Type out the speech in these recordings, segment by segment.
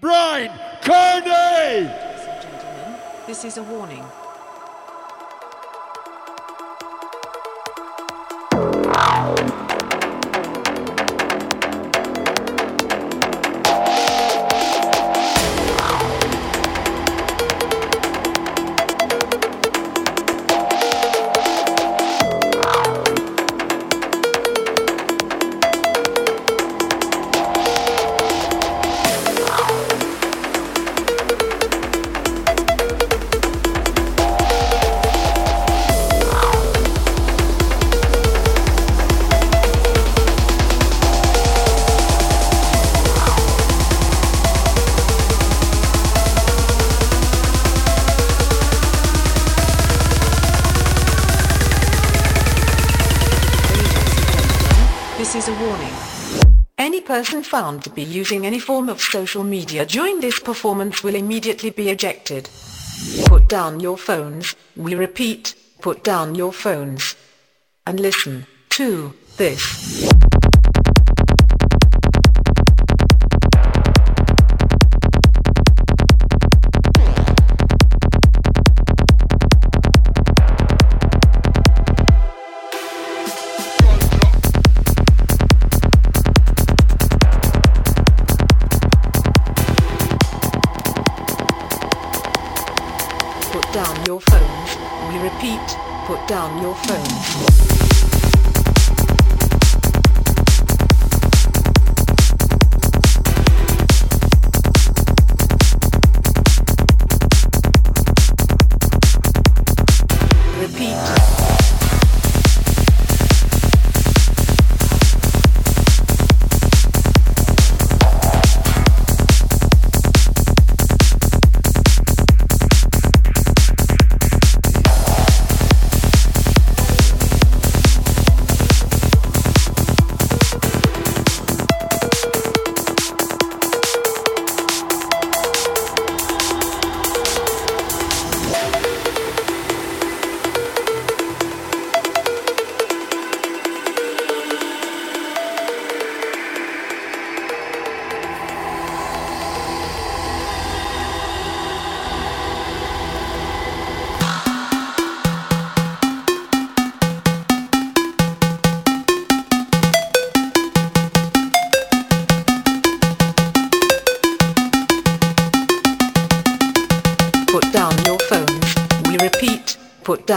Brian Kearney! Ladies and gentlemen, this is a warning. Found to be using any form of social media during this performance will immediately be ejected. Put down your phones, we repeat, put down your phones. And listen to this.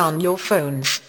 Down your phones.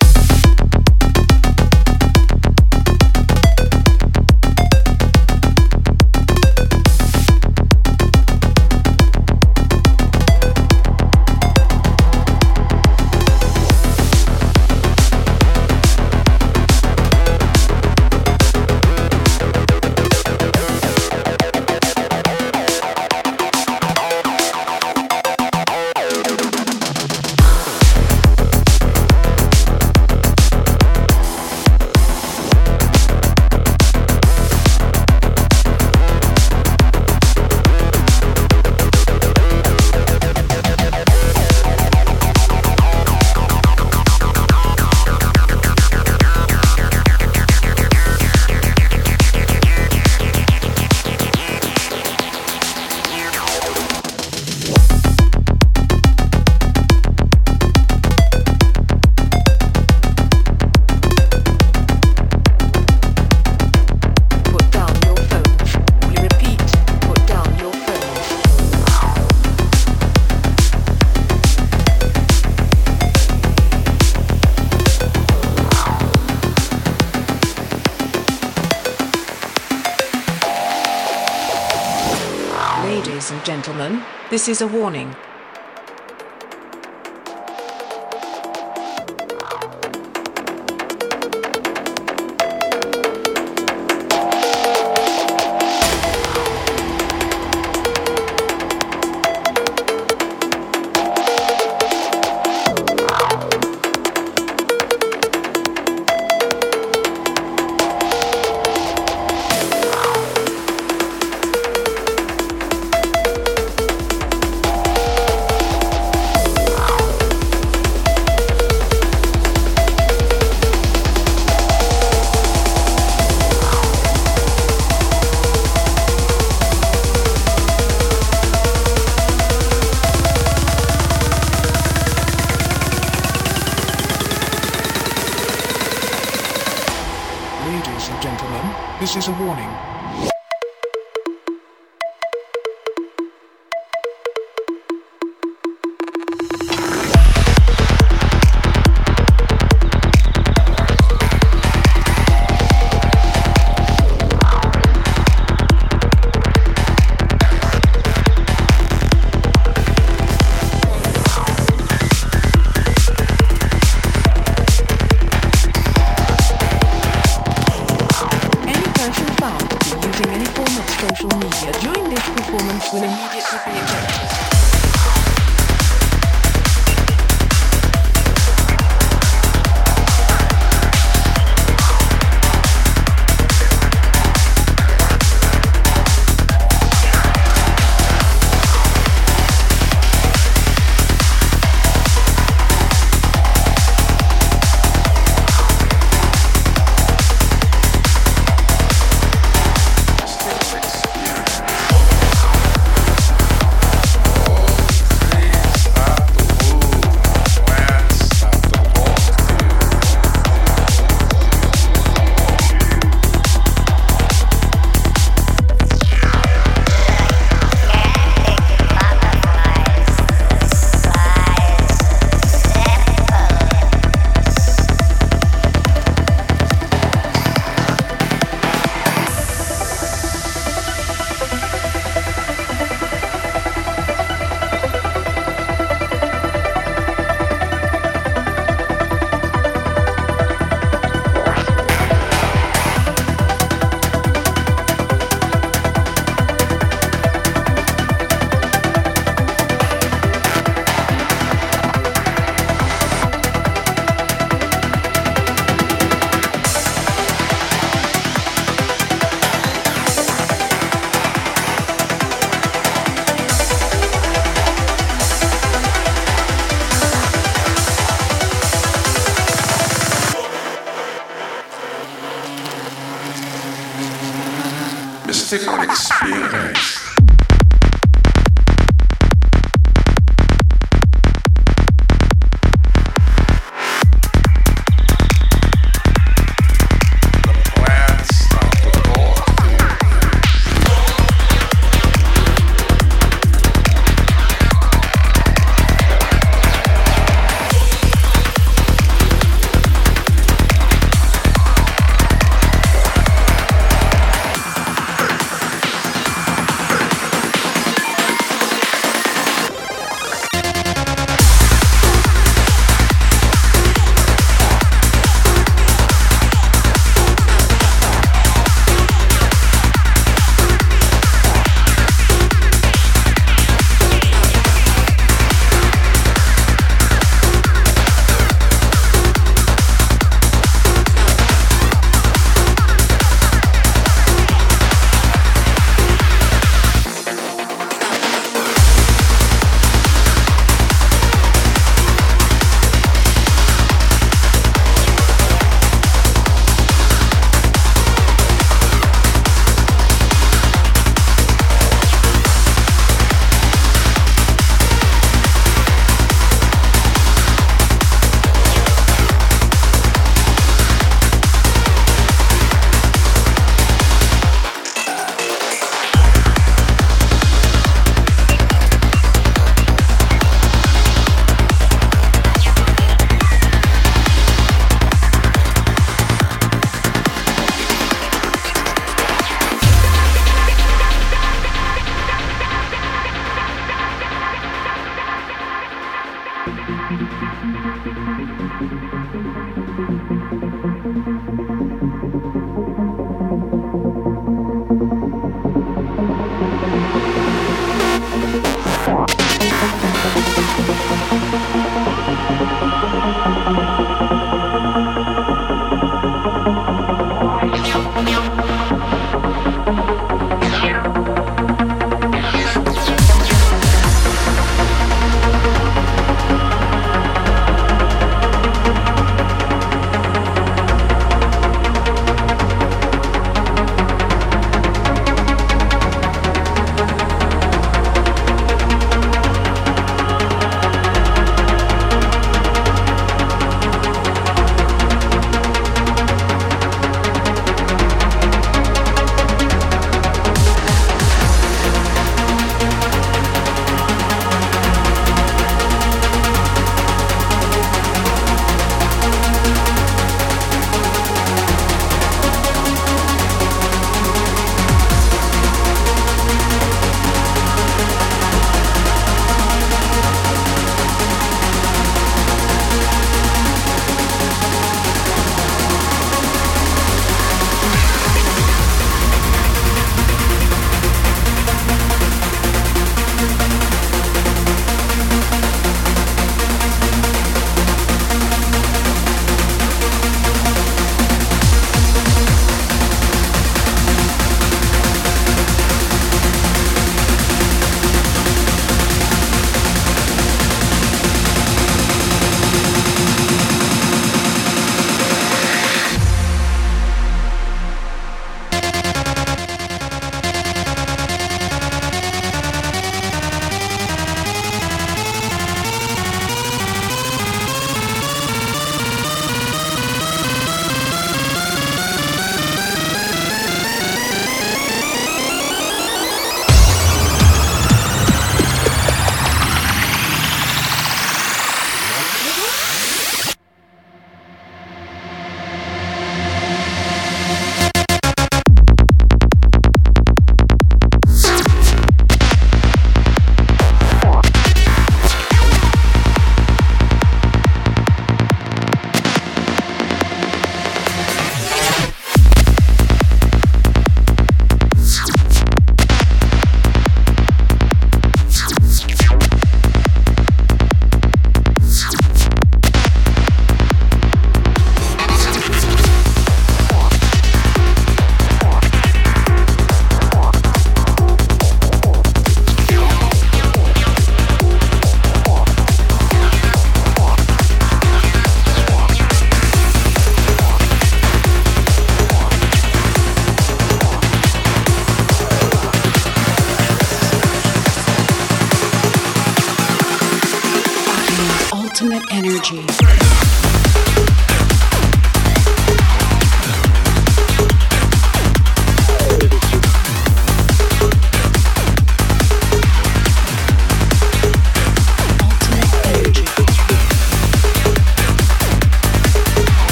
This is a warning.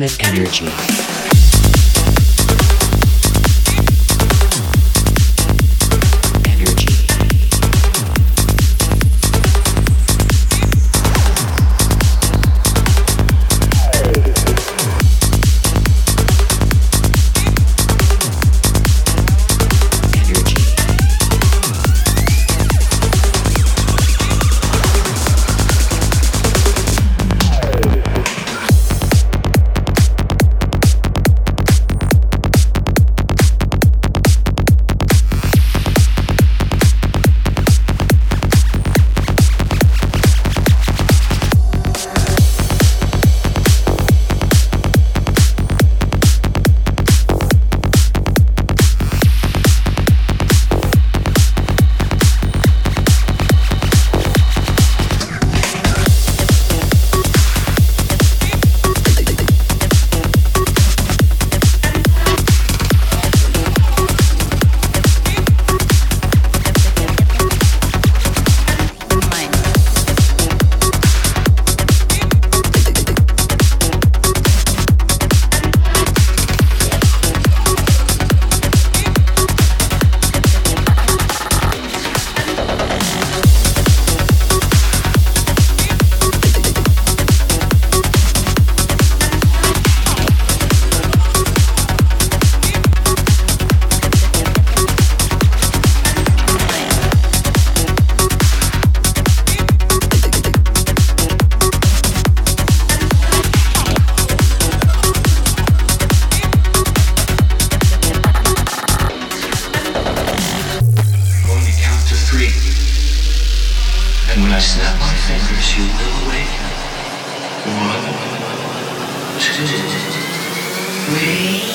Ultimate energy. I snap my fingers, you will awaken. One, two, three.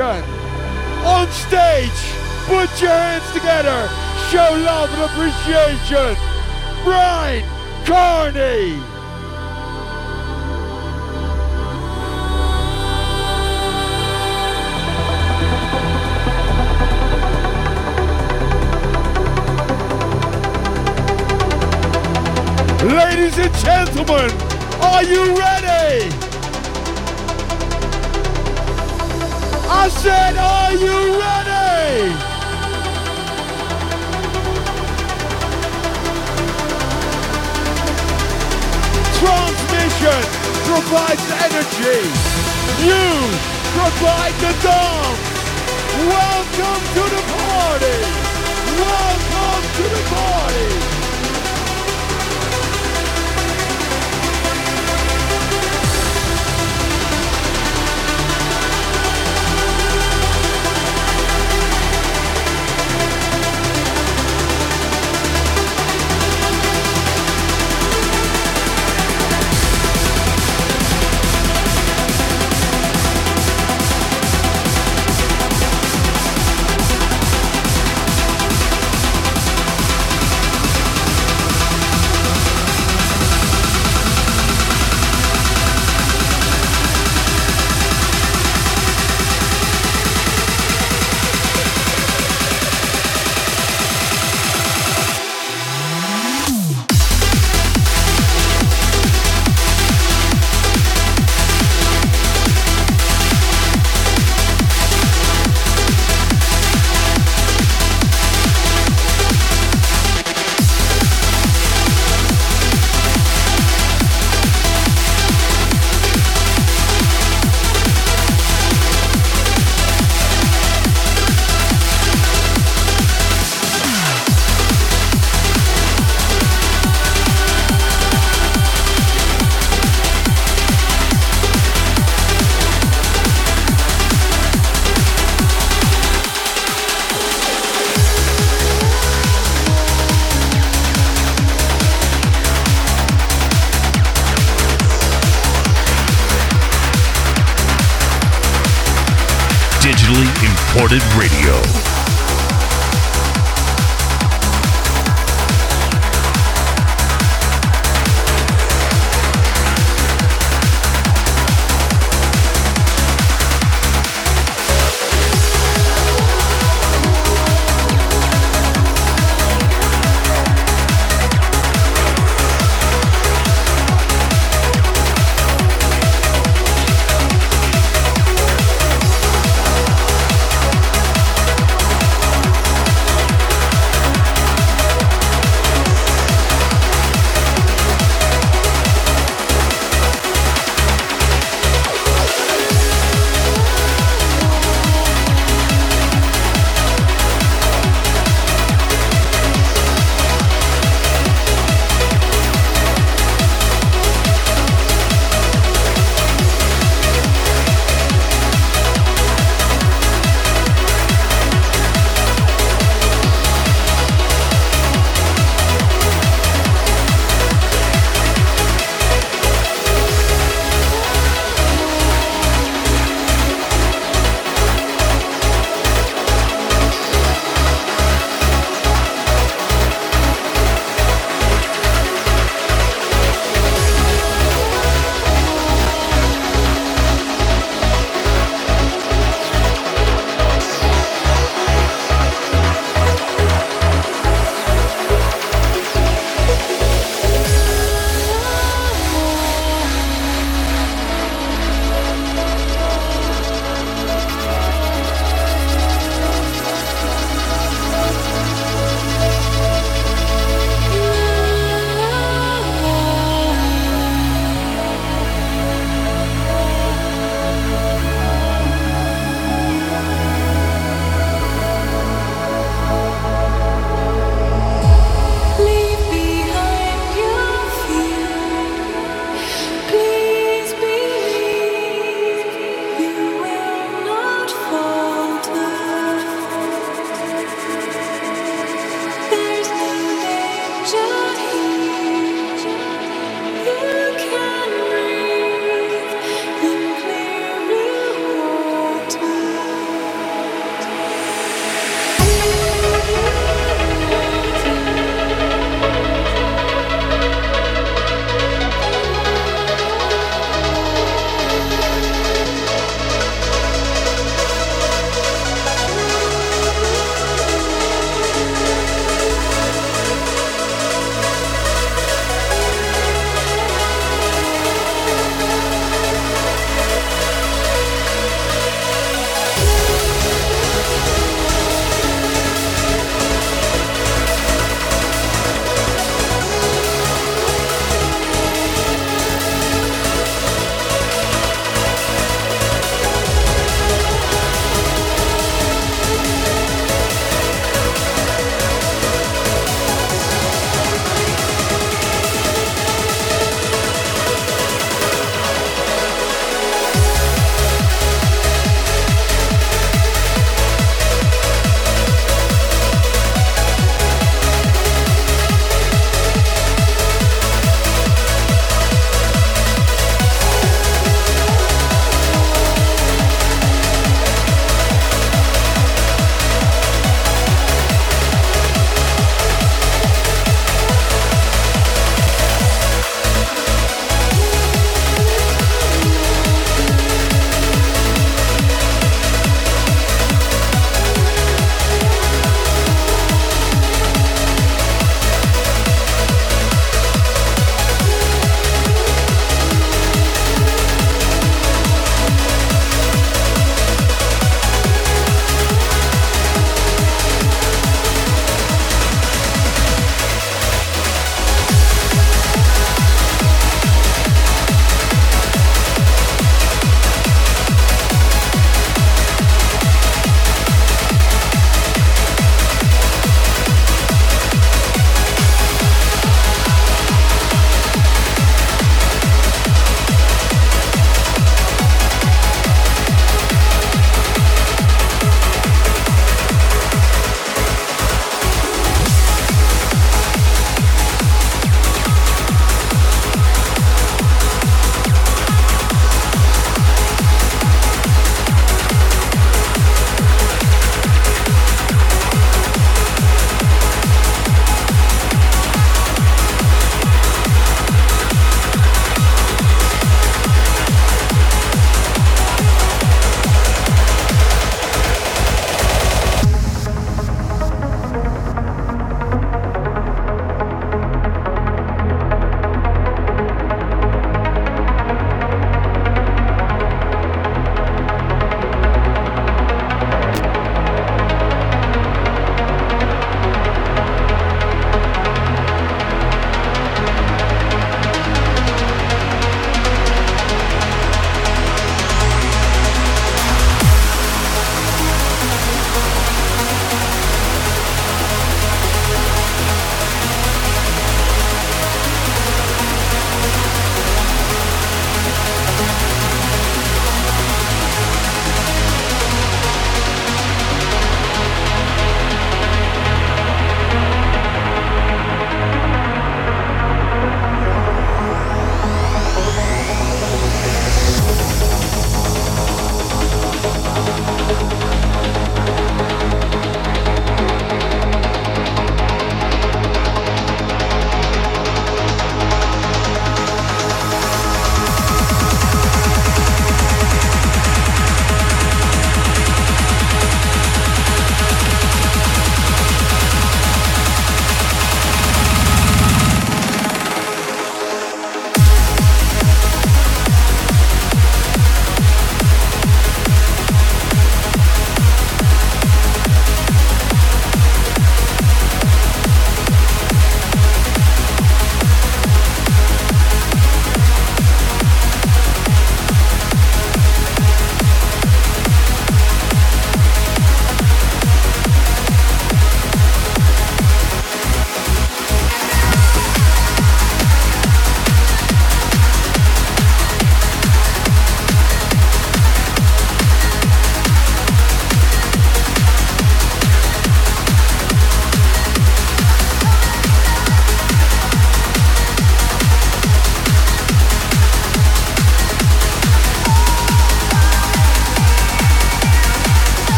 On stage, put your hands together, show love and appreciation.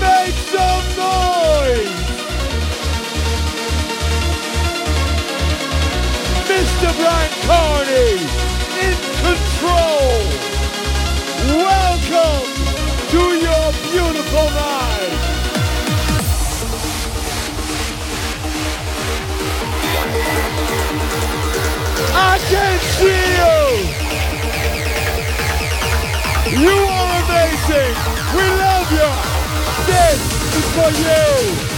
Make some noise. Mr. Brian Carney in control. Welcome to your beautiful. I can see you. You are amazing. We love you. This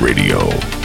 Radio.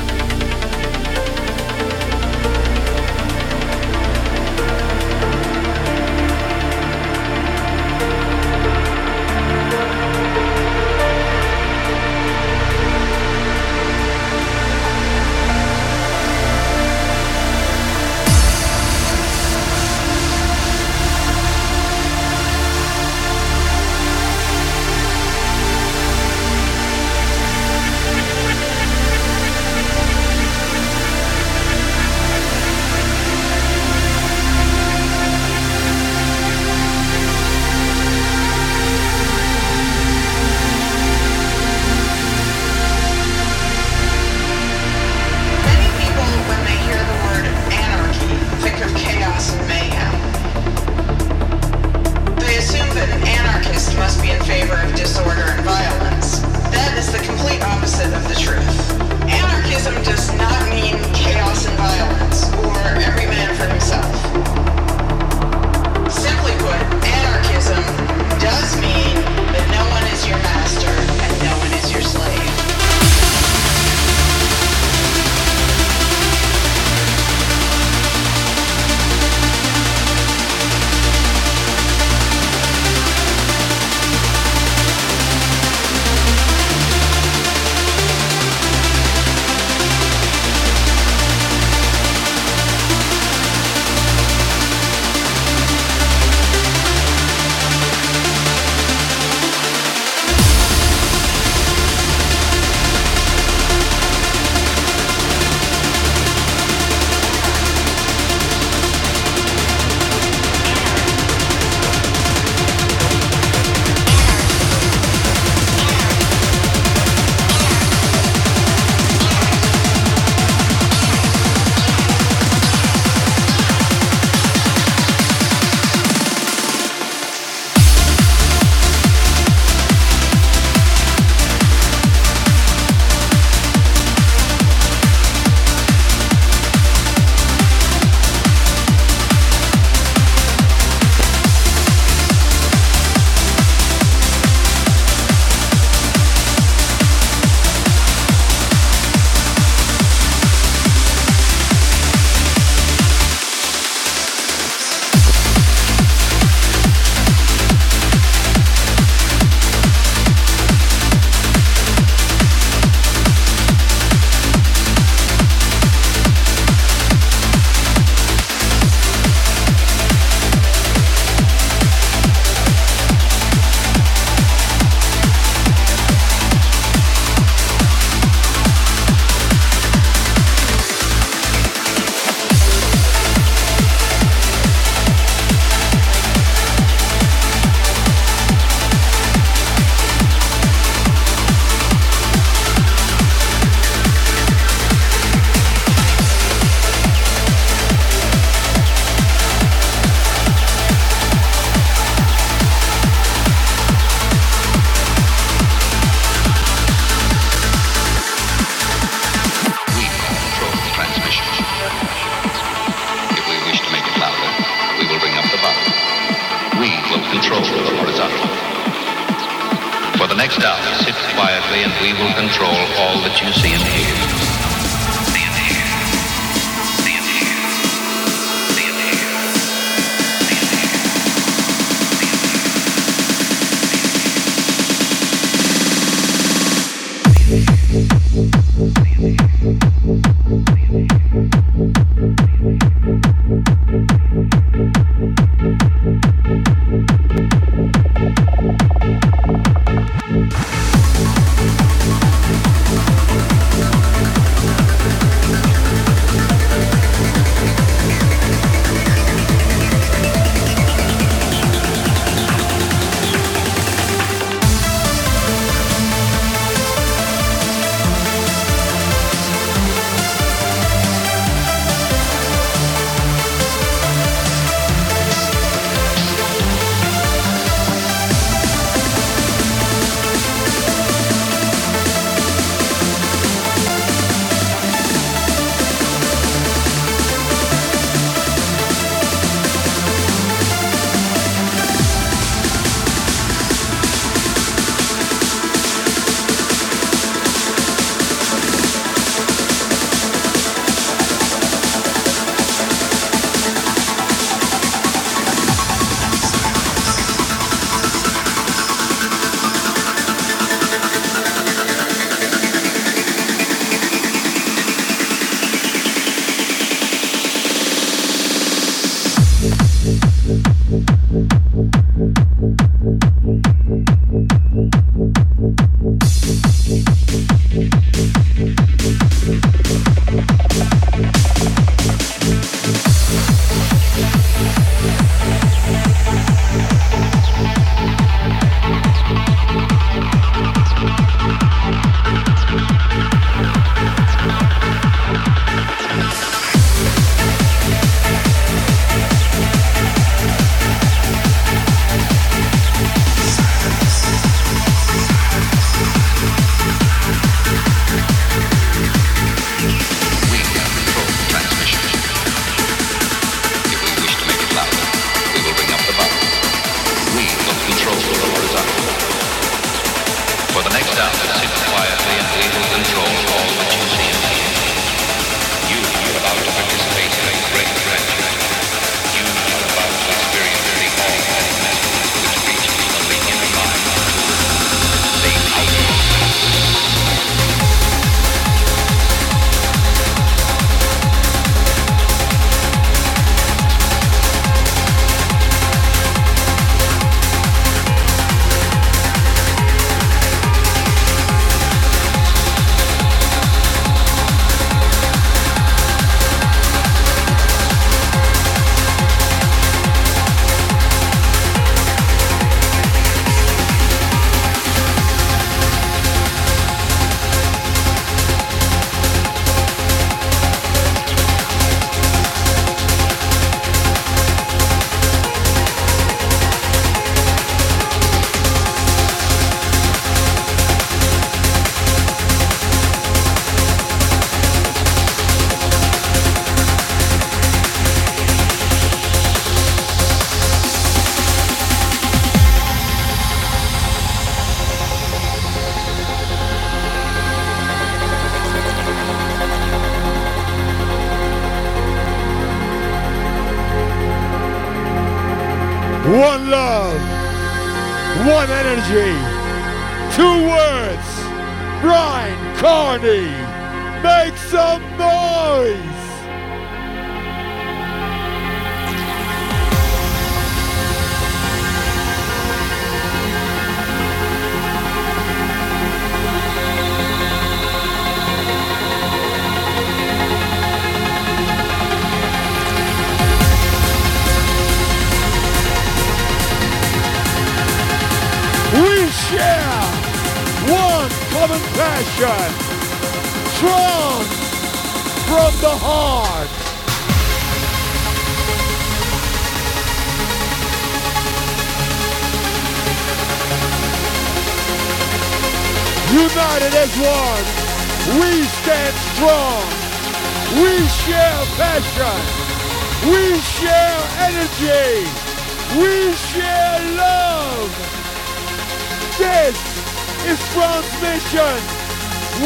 Transmission.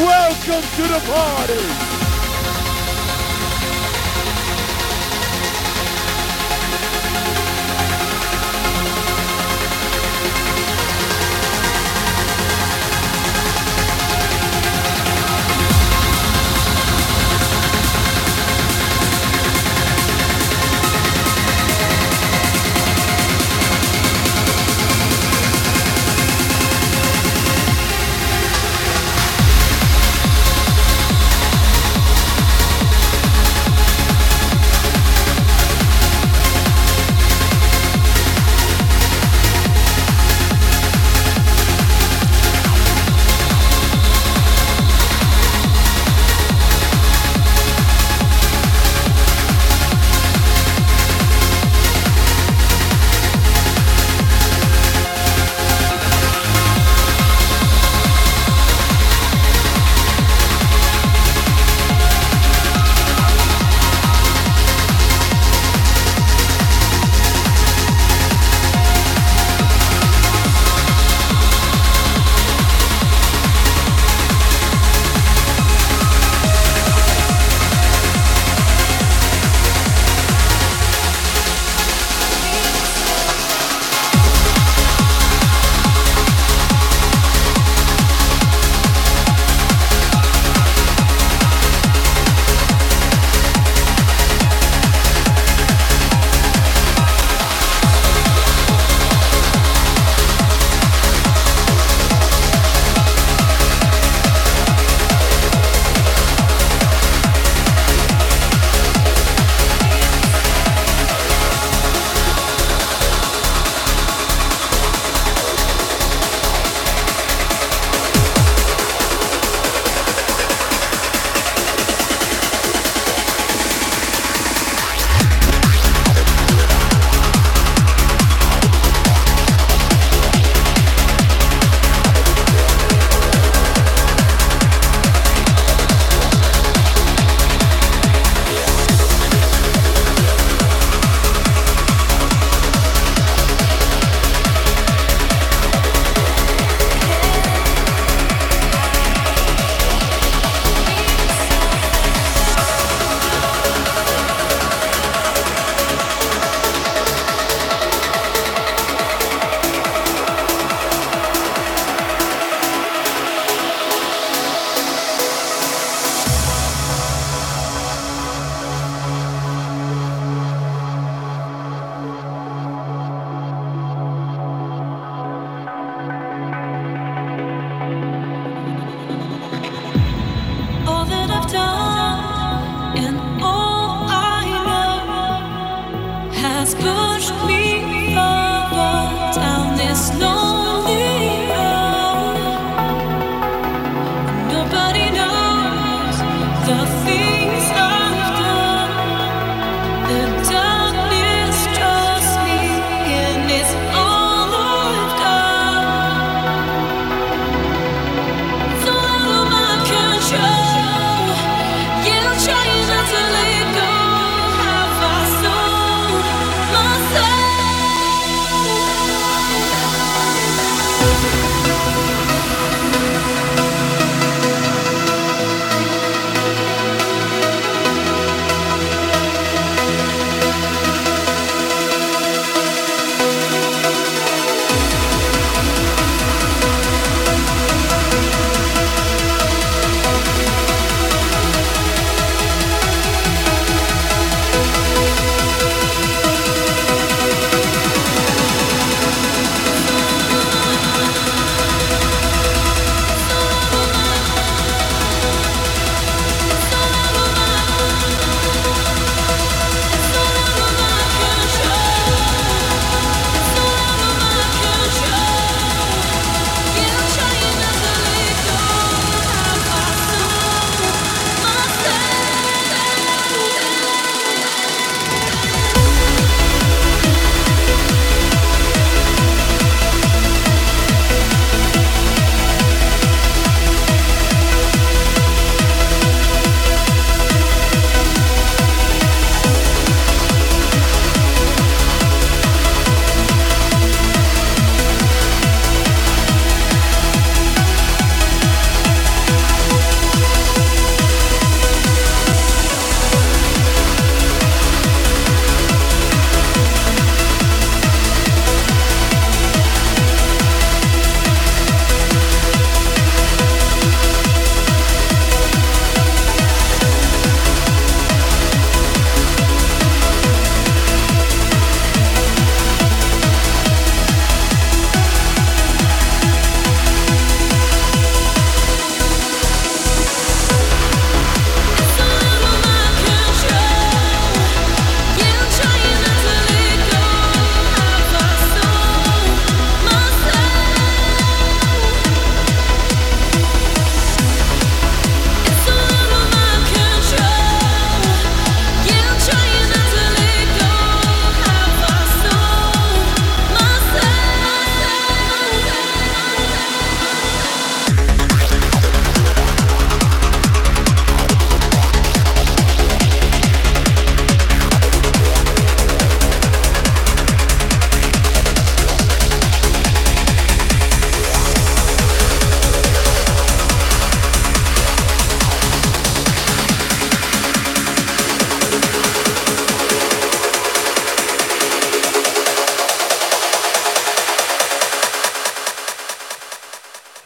Welcome to the party.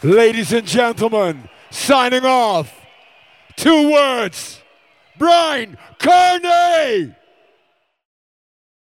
Ladies and gentlemen, signing off. Two words. Brian Kearney!